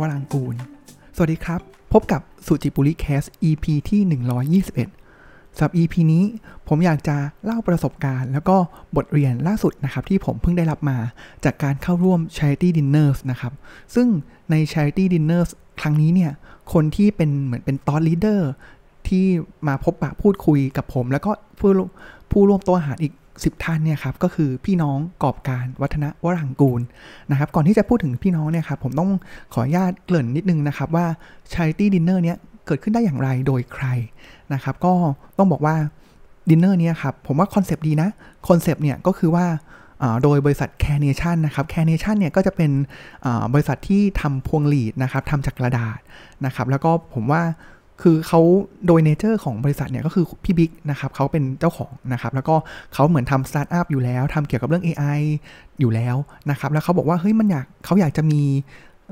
วรังกูล สวัสดีครับ พบกับสุจิปุลิ Cast EP ที่ 121สำหรับ EP นี้ผมอยากจะเล่าประสบการณ์ แล้วก็บทเรียนล่าสุดนะครับ ที่ผมเพิ่งได้รับมาจากการเข้าร่วม Charity Dinners นะครับ ซึ่งใน Charity Dinners ครั้งนี้เนี่ย คนที่เป็นเหมือนเป็น thought leader ที่มาพบปะพูดคุยกับผม แล้วก็ผู้ผู้ร่วมโต๊ะอาหารอีก 10 ท่านเนี่ยครับก็คือพี่น้องกอบกาญจน์ วัฒนวรางกูรนะครับก่อนที่จะพูดถึงพี่น้องเนี่ยครับผมต้องขออนุญาตเกริ่นนิดนึงนะครับว่า Charity Dinner เนี้ยเกิดขึ้นได้อย่างไรโดยใครนะครับก็ต้องบอกว่าดินเนอร์เนี้ยครับผมว่า concept ดีนะ concept เนี่ยก็คือว่าโดยบริษัท Care Nation นะครับ Care Nation เนี่ยก็จะเป็นบริษัทที่ทำพวงหรีดนะครับทำจากกระดาษนะครับแล้วก็ผมว่า คือเขาโดย nature ของบริษัทเนี่ยก็คือพี่บิ๊กนะครับเขาเป็นเจ้าของนะครับแล้วก็เขาเหมือนทำสตาร์ทอัพอยู่แล้วทำเกี่ยวกับเรื่อง AI อยู่แล้วนะครับแล้วเขาบอกว่าเฮ้ยมันอยากเขาอยากจะมี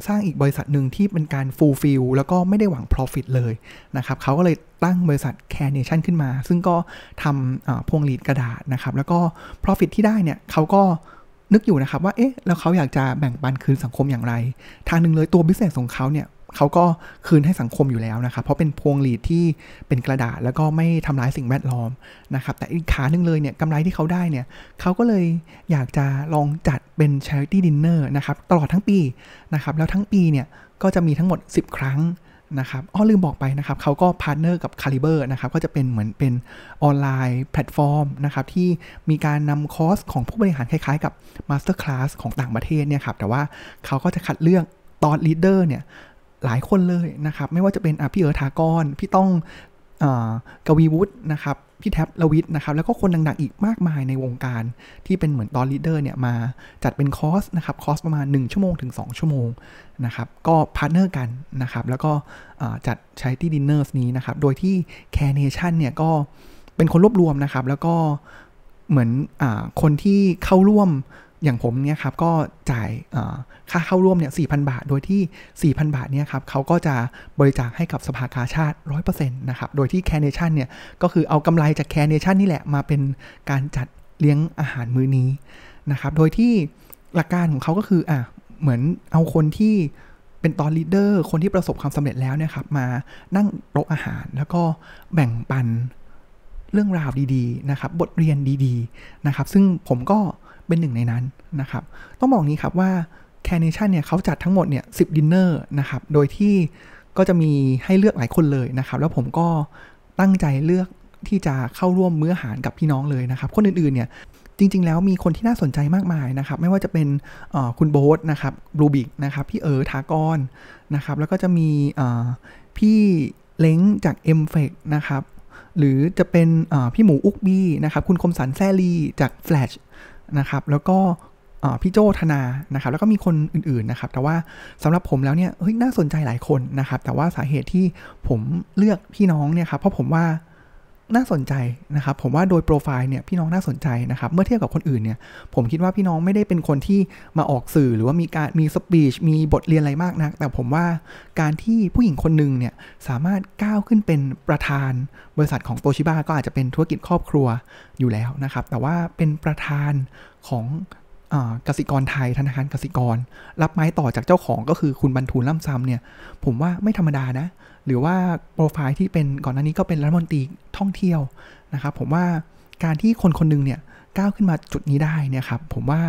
สร้างอีกบริษัทหนึ่งที่เป็นการ fulfill แล้วก็ไม่ได้หวัง profit เลยนะครับเขาก็เลยตั้งบริษัท Care Nation ขึ้นมา ซึ่งก็ทำพวงหรีดกระดาษนะครับแล้วก็ profit ที่ได้เนี่ยเขาก็นึกอยู่นะครับว่าเอ๊ะแล้วเขาอยากจะแบ่งปันคืนสังคมอย่างไร ทางหนึ่งเลยตัว business ของเขาเนี่ย เขาก็คืนให้สังคมอยู่แล้วนะครับ เพราะเป็นพวงหรีดที่เป็นกระดาษแล้วก็ไม่ทำร้ายสิ่งแวดล้อมนะครับ แต่อีกขาหนึ่งเลยเนี่ยกำไรที่เขาได้เนี่ยเขาก็เลยอยากจะลองจัดเป็น charity dinner นะครับตลอดทั้งปีนะครับแล้วทั้งปีเนี่ยก็จะมีทั้งหมด 10 ครั้งนะครับอ้อลืมบอกไปนะครับเขาก็ partner กับ Cariber นะครับก็จะเป็นเหมือนเป็นออนไลน์แพลตฟอร์มนะครับที่มีการนำคอร์สของผู้บริหารคล้ายๆ กับ Master Class ของต่างประเทศเนี่ยครับแต่ว่าเขาก็จะคัดเลือกthought leader เนี่ย หลายคนเลยนะครับ ไม่ว่าจะเป็นพี่เอิร์ธากร พี่ต้องกวีวุฒินะครับ พี่แท็ป รวิศนะครับ แล้วก็คนดังๆ อีกมากมายในวงการที่เป็นเหมือน thought leader เนี่ยมาจัดเป็นคอร์สนะครับคอร์สประมาณ 1 ชั่วโมงถึง 2 ชั่วโมงนะครับ ก็ partner กันนะครับ แล้วก็จัดใช้ที่ดินเนอร์นี้นะครับ โดยที่ Care Nation เนี่ยก็เป็นคนรวบรวมนะครับ แล้วก็เหมือนเอ่อคนที่เข้าร่วม อย่างผมเนี่ยครับก็จ่ายค่าเข้าร่วมเนี่ย4,000บาท โดยที่ 4,000 บาทเนี่ยครับเขาก็จะบริจาคให้กับสภากาชาด 100%นะครับ โดยที่ Care Nation เนี่ยก็คือเอากำไรจาก Care Nation นี่แหละมาเป็นการจัดเลี้ยงอาหารมื้อนี้นะครับ โดยที่หลักการของเขาก็คืออะเหมือนเอาคนที่เป็น thought leader คนที่ประสบความสำเร็จแล้วเนี่ยครับมานั่งโต๊ะอาหาร แล้วก็แบ่งปันเรื่องราวดีๆนะครับบทเรียนดีๆนะครับ ซึ่งผมก็ เป็นหนึ่งในนั้นนะครับ ต้องบอกนี้ครับว่าแค n เนชั่นเนี่ยเขาจัดทั้งหมดเนี่ยสิบดินเนอร์นะครับ โดยที่ก็จะมีให้เลือกหลายคนเลยนะครับ แล้วผมก็ตั้งใจเลือกที่จะเข้าร่วมมื้ออาหารกับพี่น้องเลยนะครับ คนอื่นๆเนี่ยจริง ๆ แล้วมีคนที่น่าสนใจมากมายนะครับ ไม่ว่าจะเป็นคุณโบ๊ทนะครับ Bluebik นะครับพี่เอ๋ ธากรนะครับ แล้วก็จะมีพี่เล้งจาก m f e c นะครับหรือจะเป็นพี่หมูอุกบี้นะครับ คุณคมสันแซลีจาก Flash นะครับ แล้วก็พี่โจธนานะครับ แล้วก็มีคนอื่นๆนะครับ แต่ว่าสำหรับผมแล้วเนี่ยเฮ้ยน่าสนใจหลายคนนะครับ แต่ว่าสาเหตุที่ผมเลือกพี่น้องเนี่ยครับเพราะผมว่า น่าสนใจนะครับผมว่าโดยโปรไฟล์เนี่ยพี่น้องน่าสนใจนะครับเมื่อเทียบกับคนอื่นเนี่ยผมคิดว่าพี่น้องไม่ได้เป็นคนที่มาออกสื่อหรือว่ามีการมีสปีชมีบทเรียนอะไรมากนะัก แต่ผมว่าการที่ผู้หญิงคนหนึ่งเนี่ยสามารถก้าวขึ้นเป็นประธาน บริษัทของโตชิบะก็อาจจะเป็นธุรกิจครอบครัวอยู่แล้วนะครับแต่ว่าเป็นประธานของกสิกรไทยธนาคารกสิกร รับไม้ต่อจากเจ้าของก็คือคุณบรรทุนล่ำซ้ำเนี่ยผมว่าไม่ธรรมดานะ หรือว่าโปรไฟล์ที่เป็นก่อนหน้านี้ก็เป็นรัฐมนตรีท่องเที่ยวนะครับ ผมว่าการที่คนคนนึงเนี่ยก้าวขึ้นมาจุดนี้ได้เนี่ยครับผมว่า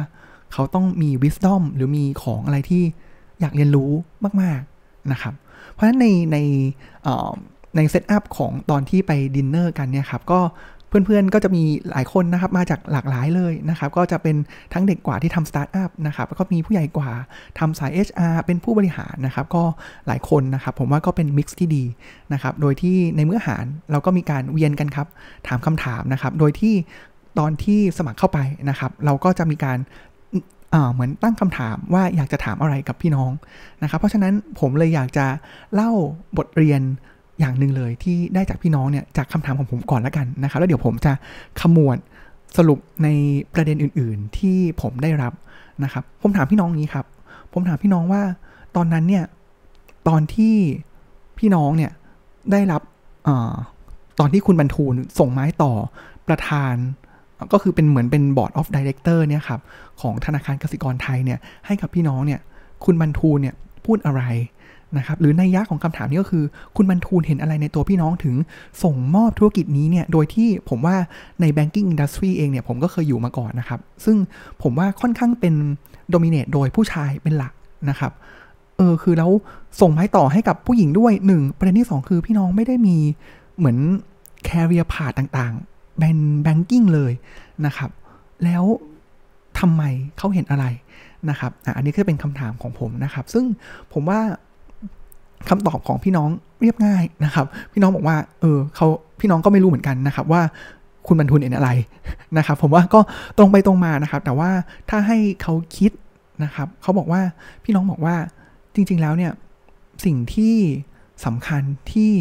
เขาต้องมี wisdom หรือมีของอะไรที่อยากเรียนรู้มากๆนะครับ เพราะฉะนั้นในในใน setup ของตอนที่ไปดินเนอร์กันเนี่ยครับก็ เพื่อนๆก็จะมีหลายคนนะครับมาจากหลากหลายเลยนะครับก็จะเป็นทั้งเด็กกว่าที่ทำสตาร์ทอัพนะครับแล้วก็มีผู้ใหญ่กว่าทำสาย HR เป็นผู้บริหารนะครับก็หลายคนนะครับผมว่าก็เป็น mix ที่ดีนะครับโดยที่ในมื้ออาหารเราก็มีการเวียนกันครับถามคำถามนะครับโดยที่ตอนที่สมัครเข้าไปนะครับ เราก็จะมีการเหมือนตั้งคำถามว่าอยากจะถามอะไรกับพี่น้องนะครับ เพราะฉะนั้นผมเลยอยากจะเล่าบทเรียน อย่างหนึ่งเลยที่ได้จากพี่น้องเนี่ยจากคำถามของผมก่อนล้วกันนะครับ แล้วเดี๋ยวผมจะขมวดสรุปในประเด็นอื่น ๆ ที่ผมได้รับนะครับ ผมถามพี่น้องนี้ครับ ผมถามพี่น้องว่าตอนนั้นเนี่ยตอนที่พี่น้องเนี่ยได้รับเอ่อตอนที่คุณบัณฑูรส่งไม้ต่อประธาน ก็คือเป็นเหมือนเป็น board of director เนี่ยครับของธนาคารกสิกรไทยเนี่ยให้กับพี่น้องเนี่ยคุณบัณฑูรเนี่ยพูดอะไร นะครับหรือนัยยะของคำถามนี้ก็คือ คุณบัณฑูรเห็นอะไรในตัวพี่น้องถึงส่งมอบธุรกิจนี้เนี่ยโดยที่ผมว่าใน banking industry เองเนี่ยผมก็เคยอยู่มาก่อนนะครับ ซึ่งผมว่าค่อนข้างเป็น dominate โดยผู้ชายเป็นหลักนะครับเออคือแล้วส่งไม้ต่อให้กับผู้หญิงด้วยหนึ่งประเด็นที่ 2 คือพี่น้องไม่ได้มีเหมือน career path ต่างๆเป็น banking เลยนะครับ แล้วทำไมเขาเห็นอะไรนะครับออันนี้คือเป็นคำถามของผมนะครับ ซึ่งผมว่า คำตอบของพี่น้องเรียบง่ายนะครับ พี่น้องบอกว่า เออเขาพี่น้องก็ไม่รู้เหมือนกันนะครับว่าคุณบรรทุนเห็นอะไรนะครับ ผมว่าก็ตรงไปตรงมานะครับ แต่ว่าถ้าให้เขาคิดนะครับเขาบอกว่าพี่น้องบอกว่าจริง ๆ แล้วเนี่ยสิ่งที่สำคัญที่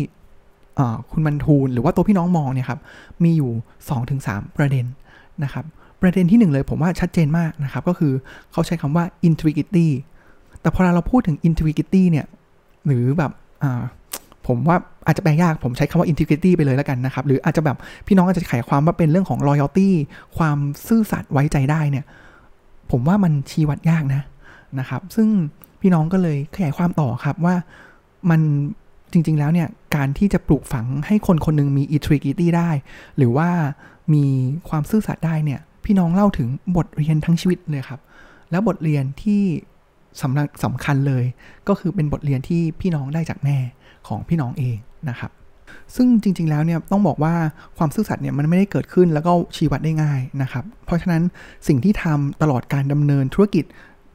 คุณบรรทูลหรือว่าตัวพี่น้องมองเนี่ยครับมีอยู่ 2-3 ประเด็นนะครับ ประเด็นที่หนึ่งเลยผมว่าชัดเจนมากนะครับ ก็คือเขาใช้คำว่า integrity แต่พอเราพูดถึง integrity เนี่ย หรือแบบผมว่าอาจจะแปลยากผมใช้คำว่า integrity ไปเลยแล้วกันนะครับ หรืออาจจะแบบพี่น้องอาจจะไขความว่าเป็นเรื่องของ loyalty ความซื่อสัตย์ไว้ใจได้เนี่ย ผมว่ามันชี้วัดยากนะนะครับ ซึ่งพี่น้องก็เลยขยายความต่อครับว่ามันจริง ๆ แล้วเนี่ย การที่จะปลูกฝังให้คนคนหนึ่งมี integrity ได้ หรือว่ามีความซื่อสัตย์ได้เนี่ย พี่น้องเล่าถึงบทเรียนทั้งชีวิตเลยครับ แล้วบทเรียนที่ สำคัญสำคัญเลย ก็คือเป็นบทเรียนที่พี่น้องได้จากแม่ของพี่น้องเองนะครับ ซึ่งจริง ๆ แล้วเนี่ยต้องบอกว่าความซื่อสัตย์เนี่ยมันไม่ได้เกิดขึ้นแล้วก็ชี้วัดได้ง่ายนะครับ เพราะฉะนั้นสิ่งที่ทำตลอดการดำเนินธุรกิจ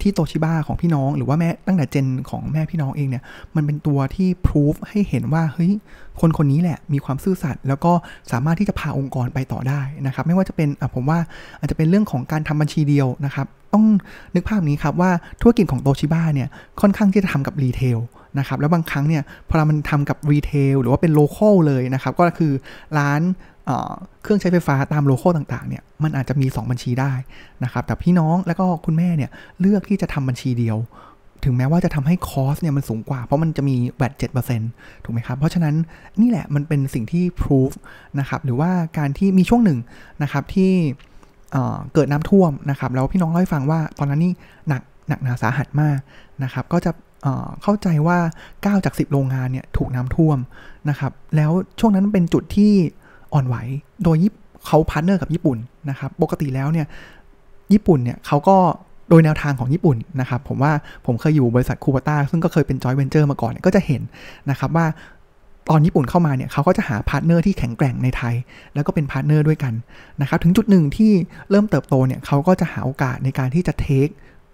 ที่โตชิบ้าของพี่น้อง หรือว่าแม่ตั้งแต่เจนของแม่พี่น้องเองเนี่ย มันเป็นตัวที่พิสูจให้เห็นว่าเฮ้ยคนคนนี้แหละมีความซื่อสัตย์แล้วก็สามารถที่จะพาองค์กรไปต่อได้นะครับ ไม่ว่าจะเป็นผมว่าอาจจะเป็นเรื่องของการทำบัญชีเดียวนะครับ ต้องนึกภาพนี้ครับว่าธุรกิจของโตชิบ้าเนี่ยค่อนข้างที่จะทำกับ retail นะครับแล้วบางครั้งเนี่ยพอมันทำกับ retail หรือว่าเป็น local เลยนะครับก็คือร้าน เครื่องใช้ไฟฟ้าตาม local ต่างๆเนี่ยมันอาจจะมี 2 บัญชีได้นะครับแต่พี่น้องแล้วก็คุณแม่เนี่ยเลือกที่จะทำบัญชีเดียว ถึงแม้ว่าจะทำให้ cost เนี่ยมันสูงกว่าเพราะมันจะมี VAT เจ็ดเปอร์เซ็นต์ถูกไหมครับ เพราะฉะนั้นนี่แหละมันเป็นสิ่งที่พิสูจน์นะครับหรือว่าการที่มีช่วงหนึ่งนะครับที่เกิดน้ำท่วมนะครับแล้วพี่น้องเล่าให้ฟังว่าตอนนั้นนี่หนักหนักหนาสาหัสมากนะครับก็จะเข้าใจว่า 9 จาก 10 โรงงานเนี่ยถูกน้ำท่วมนะครับแล้วช่วงนั้นเป็นจุดที่ อ่อนไหวโดยเขา partner กับญี่ปุ่นนะครับปกติแล้วเนี่ยญี่ปุ่นเนี่ยเขาก็โดยแนวทางของญี่ปุ่นนะครับผมว่าผมเคยอยู่บริษัทคูโบต้าซึ่งก็เคยเป็นจอยเวนเจอร์มาก่อนก็จะเห็นนะครับว่าตอนญี่ปุ่นเข้ามาเนี่ยเขาก็จะหา partner ที่แข็งแกร่งในไทย แล้วก็เป็น partner ด้วยกันนะครับถึงจุดหนึ่งที่เริ่มเติบโตเนี่ยเขาก็จะหาโอกาสในการที่จะ take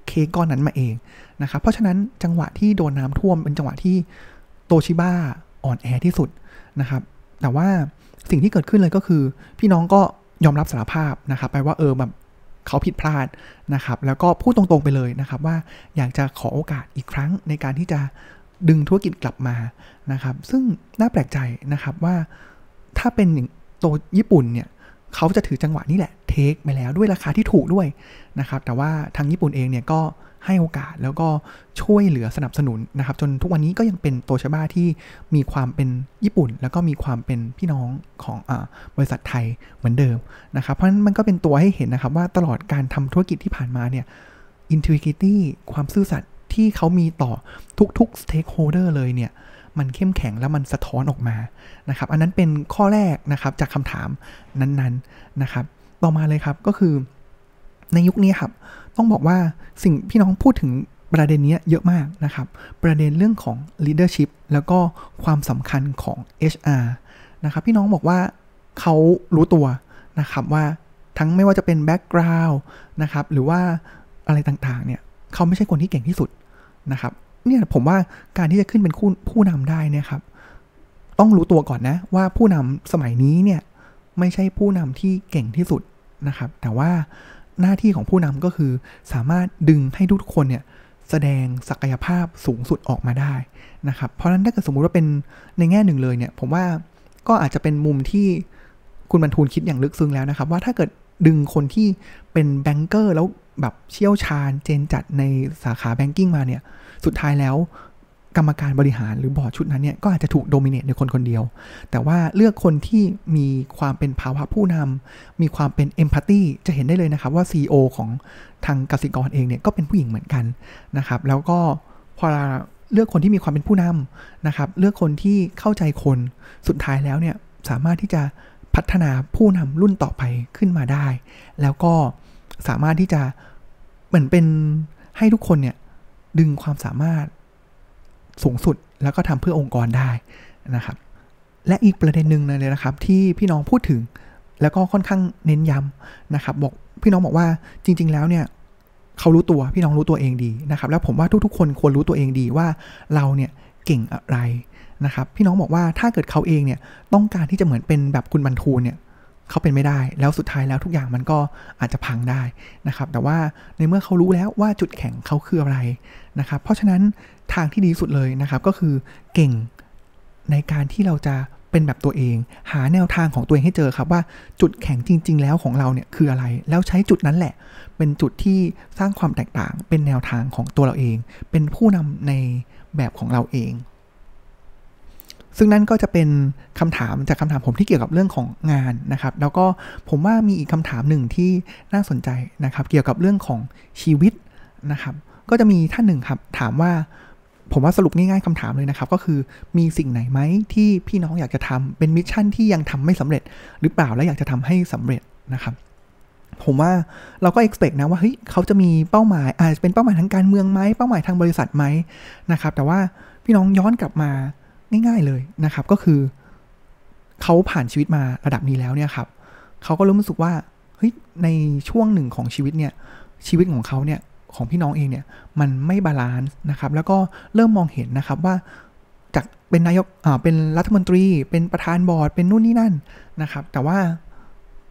เค้กก้อนนั้นมาเองนะครับเพราะฉะนั้นจังหวะที่โดนน้ำท่วมเป็นจังหวะที่โตชิบ้าอ่อนแอที่สุดนะครับแต่ว่า สิ่งที่เกิดขึ้นเลยก็คือ พี่น้องก็ยอมรับสารภาพนะครับไปว่าเออแบบเขาผิดพลาดนะครับ แล้วก็พูดตรงๆไปเลยนะครับ ว่าอยากจะขอโอกาสอีกครั้งในการที่จะดึงธุรกิจกลับมานะครับ ซึ่งน่าแปลกใจนะครับว่าถ้าเป็นโตญี่ปุ่นเนี่ยเขาจะถือจังหวะนี้แหละเทคไปแล้วด้วยราคาที่ถูกด้วยนะครับ แต่ว่าทางญี่ปุ่นเองเนี่ยก็ ให้โอกาสแล้วก็ช่วยเหลือสนับสนุนนะครับ จนทุกวันนี้ก็ยังเป็นโตชบ้าที่มีความเป็นญี่ปุ่น แล้วก็มีความเป็นพี่น้องของอบริษัทไทยเหมือนเดิมนะครับ เพราะฉะนั้นมันก็เป็นตัวให้เห็นนะครับว่าตลอดการทำธุรกิจที่ผ่านมาเนี่ย integrity ความซื่อสัตย์ที่เขามีต่อทุกๆ stakeholder เลยเนี่ยมันเข้มแข็งแล้วมันสะท้อนออกมานะครับ อันนั้นเป็นข้อแรกนะครับจากคำถามนั้นๆนะครับ ต่อมาเลยครับก็คือ ในยุคนี้ครับ ต้องบอกว่าสิ่งพี่น้องพูดถึงประเด็นนี้เยอะมากนะครับ ประเด็นเรื่องของ leadership แล้วก็ความสำคัญของ HR นะครับ พี่น้องบอกว่าเขารู้ตัวนะครับว่าทั้งไม่ว่าจะเป็น background นะครับหรือว่าอะไรต่างๆเนี่ยเขาไม่ใช่คนที่เก่งที่สุดนะครับเนี่ยผมว่าการที่จะขึ้นเป็นผู้ผู้นำได้เนี่ยครับต้องรู้ตัวก่อนนะว่าผู้นำสมัยนี้เนี่ยไม่ใช่ผู้นำที่เก่งที่สุดนะครับ แต่ว่า หน้าที่ของผู้นำก็คือ สามารถดึงให้ทุกคนเนี่ยแสดงศักยภาพสูงสุดออกมาได้นะครับ เพราะฉะนั้นถ้าเกิดสมมุติว่าเป็นในแง่หนึ่งเลยเนี่ย ผมว่าก็อาจจะเป็นมุมที่คุณบรรทูลคิดอย่างลึกซึ้งแล้วนะครับ ว่าถ้าเกิดดึงคนที่เป็นแบงเกอร์แล้วแบบเชี่ยวชาญเจนจัดในสาขาแบงกิ้งมาเนี่ย สุดท้ายแล้ว กรรมการบริหารหรือบอร์ดชุดนั้นเนี่ยก็อาจจะถูกโดมิเนตในคนคนเดียว แต่ว่าเลือกคนที่มีความเป็นภาวะผู้นำมีความเป็นเอมพัตตีจะเห็นได้เลยนะครับว่า CEO ของทางกสิกรเองเนี่ยก็เป็นผู้หญิงเหมือนกันนะครับ แล้วก็พอเลือกคนที่มีความเป็นผู้นำนะครับ เลือกคนที่เข้าใจคนสุดท้ายแล้วเนี่ยสามารถที่จะพัฒนาผู้นำรุ่นต่อไปขึ้นมาได้ แล้วก็สามารถที่จะเหมือนเป็นให้ทุกคนเนี่ยดึงความสามารถ สูงสุดแล้วก็ทำเพื่อองค์กรได้นะครับ และอีกประเด็นหนึ่งเลยนะครับ ที่พี่น้องพูดถึง แล้วก็ค่อนข้างเน้นย้ำนะครับ บอกพี่น้องบอกว่าจริง ๆ แล้วเนี่ยเขารู้ตัวพี่น้องรู้ตัวเองดีนะครับ แล้วผมว่าทุกๆ คนควรรู้ตัวเองดีว่าเราเนี่ยเก่งอะไรนะครับ พี่น้องบอกว่าถ้าเกิดเขาเองเนี่ยต้องการที่จะเหมือนเป็นแบบคุณบรรทูลเนี่ย เขาเป็นไม่ได้ แล้วสุดท้ายแล้วทุกอย่างมันก็อาจจะพังได้นะครับ แต่ว่าในเมื่อเขารู้แล้วว่าจุดแข็งเขาคืออะไรนะครับ เพราะฉะนั้นทางที่ดีสุดเลยนะครับ ก็คือเก่งในการที่เราจะเป็นแบบตัวเอง หาแนวทางของตัวเองให้เจอครับว่าจุดแข็งจริง ๆ แล้วของเราเนี่ยคืออะไร แล้วใช้จุดนั้นแหละ เป็นจุดที่สร้างความแตกต่าง เป็นแนวทางของตัวเราเอง เป็นผู้นำในแบบของเราเอง ซึ่งนั่นก็จะเป็นคำถามจากคำถามผมที่เกี่ยวกับเรื่องของงานนะครับ แล้วก็ผมว่ามีอีกคำถามหนึ่งที่น่าสนใจนะครับ เกี่ยวกับเรื่องของชีวิตนะครับ ก็จะมีท่านหนึ่งครับถามว่าผมว่าสรุปง่ายๆคำถามเลยนะครับ ก็คือมีสิ่งไหนไหมที่พี่น้องอยากจะทำเป็นมิชชั่นที่ยังทำไม่สำเร็จ หรือเปล่าและอยากจะทำให้สำเร็จนะครับผมว่าเราก็ expect นะว่าเฮ้ยเขาจะมีเป้าหมายอาจจะเป็นเป้าหมายทางการเมืองไหมเป้าหมายทางบริษัทไหมนะครับ แต่ว่าพี่น้องย้อนกลับมา ง่าย ๆเลยนะครับ ก็คือเขาผ่านชีวิตมาระดับนี้แล้วเนี่ยครับเขาก็รู้สึกว่าเฮ้ยในช่วงหนึ่งของชีวิตเนี่ยชีวิตของเขาเนี่ยของพี่น้องเองเนี่ยมันไม่ balance นะครับ แล้วก็เริ่มมองเห็นนะครับว่าจากเป็นนายกอ่าเป็นรัฐมนตรี เป็นประธานบอร์ด เป็นนู่นนี่นั่นนะครับ แต่ว่า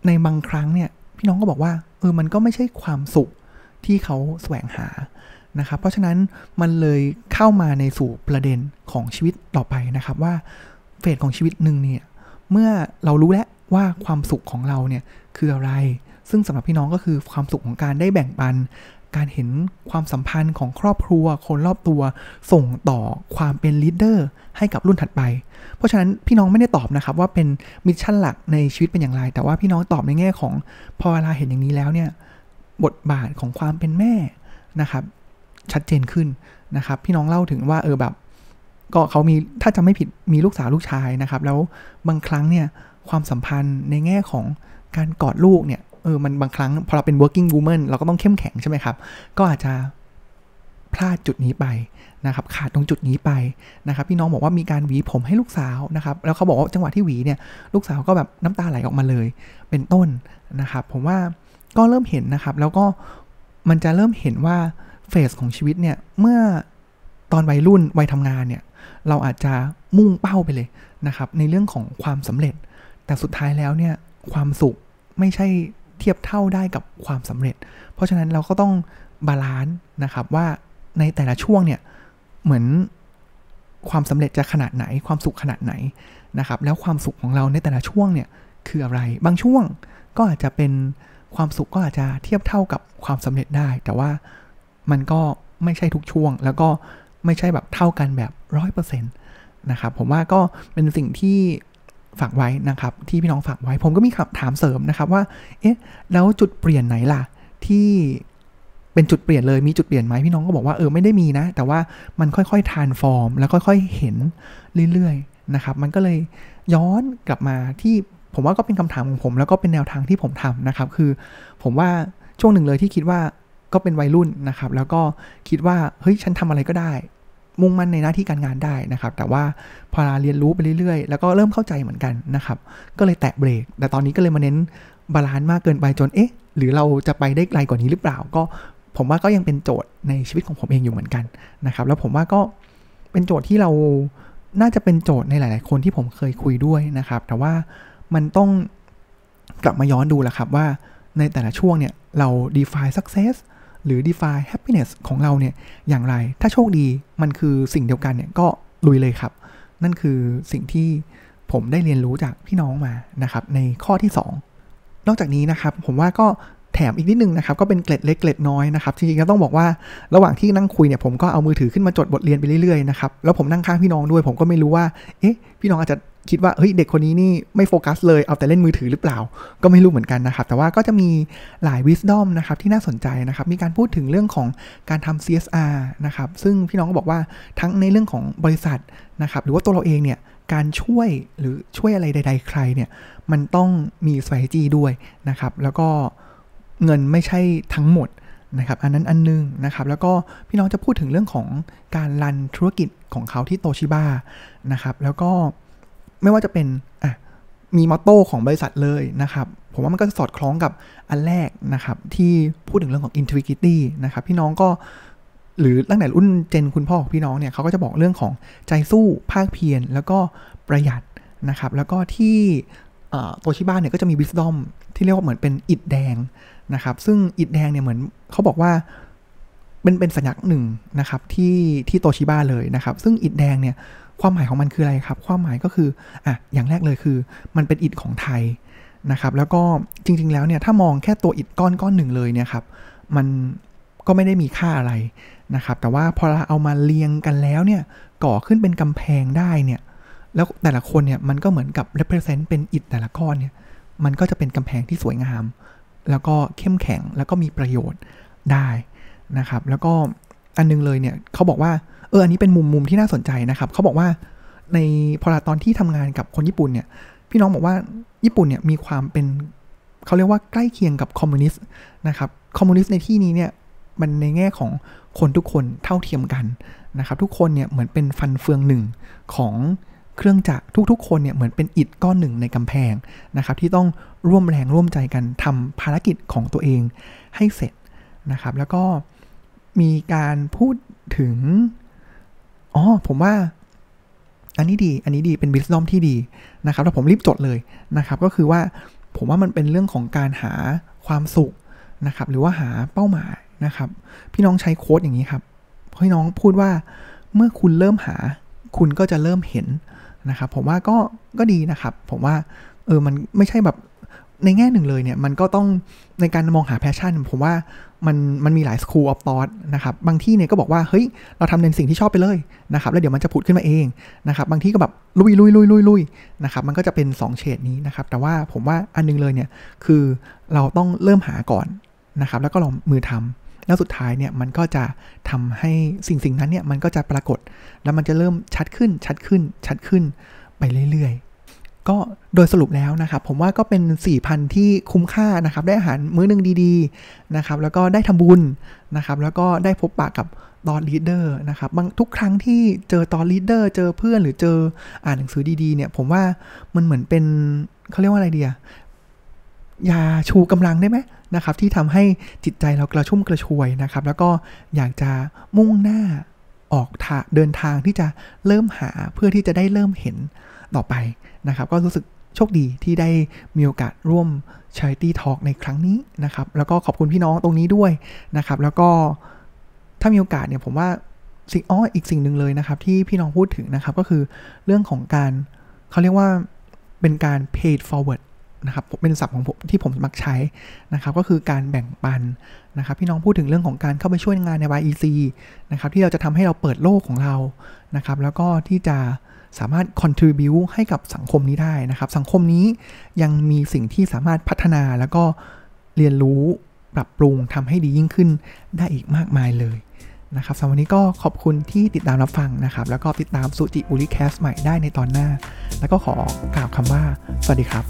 ในบางครั้งเนี่ยพี่น้องก็บอกว่าเออมันก็ไม่ใช่ความสุขที่เขาแสวงหา นะครับ เพราะฉะนั้นมันเลยเข้ามาในสู่ประเด็นของชีวิตต่อไปนะครับว่า phase ของชีวิตหนึ่งเนี่ยเมื่อเรารู้แล้วว่าความสุขของเราเนี่ยคืออะไร ซึ่งสำหรับพี่น้องก็คือความสุขของการได้แบ่งปัน การเห็นความสัมพันธ์ของครอบครัว คนรอบตัว ส่งต่อความเป็น leader ให้กับรุ่นถัดไป เพราะฉะนั้นพี่น้องไม่ได้ตอบนะครับว่าเป็น mission หลักในชีวิตเป็นอย่างไร แต่ว่าพี่น้องตอบในแง่ของพอเวลาเห็นอย่างนี้แล้วเนี่ยบทบาทของความเป็นแม่นะครับ ชัดเจนขึ้นนะครับ พี่น้องเล่าถึงว่าเออแบบ ก็เขามีถ้าจะไม่ผิดมีลูกสาวลูกชายนะครับ แล้วบางครั้งเนี่ยความสัมพันธ์ในแง่ของการกอดลูกเนี่ยเออมันบางครั้งพอเราเป็น working woman เราก็ต้องเข้มแข็งใช่ไหมครับ ก็อาจจะพลาดจุดนี้ไปนะครับขาดตรงจุดนี้ไปนะครับพี่น้องบอกว่ามีการหวีผมให้ลูกสาวนะครับแล้วเขาบอกว่าจังหวะที่หวีเนี่ยลูกสาวก็แบบน้ำตาไหลออกมาเลยเป็นต้นนะครับผมว่าก็เริ่มเห็นนะครับ แล้วก็มันจะเริ่มเห็นว่า เฟสของชีวิตเนี่ยเมื่อตอนวัยรุ่นวัยทำงานเนี่ยเราอาจจะมุ่งเป้าไปเลยนะครับในเรื่องของความสำเร็จ แต่สุดท้ายแล้วเนี่ยความสุขไม่ใช่เทียบเท่าได้กับความสำเร็จ เพราะฉะนั้นเราก็ต้อง balance นะครับว่าในแต่ละช่วงเนี่ยเหมือนความสำเร็จจะขนาดไหนความสุขขนาดไหนนะครับ แล้วความสุขของเราในแต่ละช่วงเนี่ยคืออะไร บางช่วงก็อาจจะเป็นความสุขก็อาจจะเทียบเท่ากับความสำเร็จได้ แต่ว่า มันก็ไม่ใช่ทุกช่วง แล้วก็ไม่ใช่แบบเท่ากันแบบร้อยเปอร์เซ็นต์นะครับ ผมว่าก็เป็นสิ่งที่ฝากไว้นะครับ ที่พี่น้องฝากไว้ ผมก็มีคำถามเสริมนะครับว่า เอ๊ะ แล้วจุดเปลี่ยนไหนล่ะ ที่เป็นจุดเปลี่ยนเลยมีจุดเปลี่ยนไหมพี่น้องก็บอกว่าเออไม่ได้มีนะ แต่ว่ามันค่อยๆทานฟอร์ม แล้วค่อยๆเห็นเรื่อยๆนะครับ มันก็เลยย้อนกลับมาที่ผมว่าก็เป็นคำถามของผม แล้วก็เป็นแนวทางที่ผมทำนะครับ คือผมว่าช่วงหนึ่งเลยที่คิดว่า ก็เป็นวัยรุ่นนะครับ แล้วก็คิดว่าเฮ้ยฉันทำอะไรก็ได้ มุ่งมั่นในหน้าที่การงานได้นะครับ แต่ว่าพอเรียนรู้ไปเรื่อยๆ แล้วก็เริ่มเข้าใจเหมือนกันนะครับ ก็เลยแตะเบรก แต่ตอนนี้ก็เลยมาเน้น balance มากเกินไปจนเอ๊ะ หรือเราจะไปได้ไกลกว่านี้หรือเปล่า ก็ผมว่าก็ยังเป็นโจทย์ในชีวิตของผมเองอยู่เหมือนกันนะครับ แล้วผมว่าก็เป็นโจทย์ที่เราน่าจะเป็นโจทย์ในหลาย ๆ คนที่ผมเคยคุยด้วยนะครับ แต่ว่ามันต้องกลับมาย้อนดูแหละครับว่าในแต่ละช่วงเนี่ยเรา define success หรือ define happiness ของเราเนี่ยอย่างไร ถ้าโชคดีมันคือสิ่งเดียวกันเนี่ยก็ลุยเลยครับ นั่นคือสิ่งที่ผมได้เรียนรู้จากพี่น้องมานะครับในข้อที่ 2 นอกจากนี้นะครับผมว่าก็ แถมอีกนิดนึงนะครับก็เป็นเกล็ดเล็กเกล็ดน้อยนะครับจริงๆก็ต้องบอกว่าระหว่างที่นั่งคุยเนี่ยผมก็เอามือถือขึ้นมาจดบทเรียนไปเรื่อยๆนะครับแล้วผมนั่งข้างพี่น้องด้วย ผมก็ไม่รู้ว่าเอ๊ะพี่น้องอาจจะคิดว่าเฮ้ยเด็กคนนี้นี่ไม่โฟกัสเลยเอาแต่เล่นมือถือหรือเปล่า ก็ไม่รู้เหมือนกันนะครับ แต่ว่าก็จะมีหลาย wisdom นะครับที่น่าสนใจนะครับมีการพูดถึงเรื่องของการทำ CSR นะครับซึ่งพี่น้องก็บอกว่าทั้งในเรื่องของบริษัทนะครับหรือว่าตัวเราเองเนี่ยการช่วยหรือช่วยอะไรใด ๆ ใครเนี่ยมันต้องมี strategy ด้วยนะครับแล้วก็ เงินไม่ใช่ทั้งหมดนะครับ อันนั้นอันนึงนะครับ แล้วก็พี่น้องจะพูดถึงเรื่องของการรันธุรกิจของเขาที่โตชิบ้านะครับ แล้วก็ไม่ว่าจะเป็นอะมีมอตโต้ของบริษัทเลยนะครับ ผมว่ามันก็สอดคล้องกับอันแรกนะครับ ที่พูดถึงเรื่องของ integrity นะครับ พี่น้องก็หรือตั้งแต่รุ่นเจนคุณพ่อของพี่น้องเนี่ยเขาก็จะบอกเรื่องของใจสู้ภาคเพียรแล้วก็ประหยัดนะครับ แล้วก็ที่โตชิบ้าเนี่ยก็จะมีวิสดอมที่เรียกว่าเหมือนเป็นอิดแดง นะครับซึ่งอิดแดงเนี่ยเหมือนเขาบอกว่าเป็นเป็นสัญลักษณ์หนึ่งนะครับที่ที่โตชิบ้าเลยนะครับ ซึ่งอิดแดงเนี่ยความหมายของมันคืออะไรครับ ความหมายก็คืออะอย่างแรกเลยคือมันเป็นอิฐของไทยนะครับ แล้วก็จริง ๆ แล้วเนี่ยถ้ามองแค่ตัวอิฐก้อนก้อนหนึ่งเลยเนี่ยครับมันก็ไม่ได้มีค่าอะไรนะครับ แต่ว่าพอเราเอามาเรียงกันแล้วเนี่ยก่อขึ้นเป็นกำแพงได้เนี่ยแล้วแต่ละคนเนี่ยมันก็เหมือนกับ represent เป็นอิฐแต่ละก้อนเนี่ยมันก็จะเป็นกำแพงที่สวยงาม แล้วก็เข้มแข็งแล้วก็มีประโยชน์ได้นะครับ แล้วก็อันนึงเลยเนี่ยเขาบอกว่าเอออันนี้เป็นมุมมุมที่น่าสนใจนะครับเขาบอกว่าในพอตอนที่ทำงานกับคนญี่ปุ่นเนี่ย พี่น้องบอกว่าญี่ปุ่นเนี่ยมีความเป็นเขาเรียกว่าใกล้เคียงกับคอมมิวนิสต์นะครับคอมมิวนิสต์ในที่นี้เนี่ยมันในแง่ของคนทุกคนเท่าเทียมกันนะครับ ทุกคนเนี่ยเหมือนเป็นฟันเฟืองหนึ่งของ เครื่องจักรทุกๆ คนเนี่ยเหมือนเป็นอิฐก้อนหนึ่งในกำแพงนะครับที่ต้องร่วมแรงร่วมใจกันทำภารกิจของตัวเองให้เสร็จนะครับ แล้วก็มีการพูดถึงอ๋อผมว่าอันนี้ดี อันนี้ดี เป็นบิสนอมที่ดีนะครับ แล้วผมรีบจดเลยนะครับ ก็คือว่าผมว่ามันเป็นเรื่องของการหาความสุขนะครับ หรือว่าหาเป้าหมายนะครับ พี่น้องใช้โค้ดอย่างนี้ครับพี่น้องพูดว่า เมื่อคุณเริ่มหา คุณก็จะเริ่มเห็น นะครับผมว่าก็ก็ดีนะครับ ผมว่าเออมันไม่ใช่แบบในแง่หนึ่งเลยเนี่ยมันก็ต้องในการมองหาแพชชั่น ผมว่ามันมันมีหลาย school of thought นะครับบางที่เนี่ยก็บอกว่าเฮ้ยเราทำในสิ่งที่ชอบไปเลยนะครับแล้วเดี๋ยวมันจะผุดขึ้นมาเองนะครับบางที่ก็แบบลุยลุยลุยลุยลุยนะครับมันก็จะเป็น2เฉดนี้นะครับแต่ว่าผมว่าอันนึงเลยเนี่ยคือเราต้องเริ่มหาก่อนนะครับแล้วก็ลงมือทำ แล้วสุดท้ายเนี่ยมันก็จะทำให้สิ่งสิ่งนั้นเนี่ยมันก็จะปรากฏ แล้วมันจะเริ่มชัดขึ้นชัดขึ้นชัดขึ้นไปเรื่อยก็โดยสรุปแล้วนะครับ ผมว่าก็เป็น 4,000 ที่คุ้มค่านะครับ ได้อาหารมื้อนึงดีๆนะครับ แล้วก็ได้ทำบุญนะครับ แล้วก็ได้พบปะกับ thought leader นะครับบางทุกครั้งที่เจอ thought leader เจอเพื่อนหรือเจออ่านหนังสือดีๆเนี่ย ผมว่ามันเหมือนเป็นเขาเรียกว่าอะไรเดีย ยาชูกำลังได้ไหมนะครับที่ทำให้จิตใจเรากระชุ่มกระชวยนะครับ แล้วก็อยากจะมุ่งหน้าออกเดินทางที่จะเริ่มหาเพื่อที่จะได้เริ่มเห็นต่อไปนะครับ ก็รู้สึกโชคดีที่ได้มีโอกาสร่วม Charity Talk ในครั้งนี้นะครับ แล้วก็ขอบคุณพี่น้องตรงนี้ด้วยนะครับ แล้วก็ถ้ามีโอกาสเนี่ยผมว่าสิ่งอ้ออีกสิ่งหนึ่งเลยนะครับ ที่พี่น้องพูดถึงนะครับก็คือเรื่องของการเขาเรียกว่าเป็นการ paid forward นะครับเป็นศัพท์ของผมที่ผมมักใช้นะครับก็คือการแบ่งปันนะครับพี่น้องพูดถึงเรื่องของการเข้าไปช่วยงานใน YEC นะครับที่เราจะทำให้เราเปิดโลกของเรานะครับแล้วก็ที่จะสามารถ contribu ให้กับสังคมนี้ได้นะครับ สังคมนี้ยังมีสิ่งที่สามารถพัฒนาแล้วก็เรียนรู้ปรับปรุงทำให้ดียิ่งขึ้นได้อีกมากมายเลยนะครับสำหรับวันนี้ก็ขอบคุณที่ติดตามรับฟังนะครับ แล้วก็ติดตามสุจิบุริแคสใหม่ได้ในตอนหน้า แล้วก็ขอกล่าวคำว่า สวัสดีครับ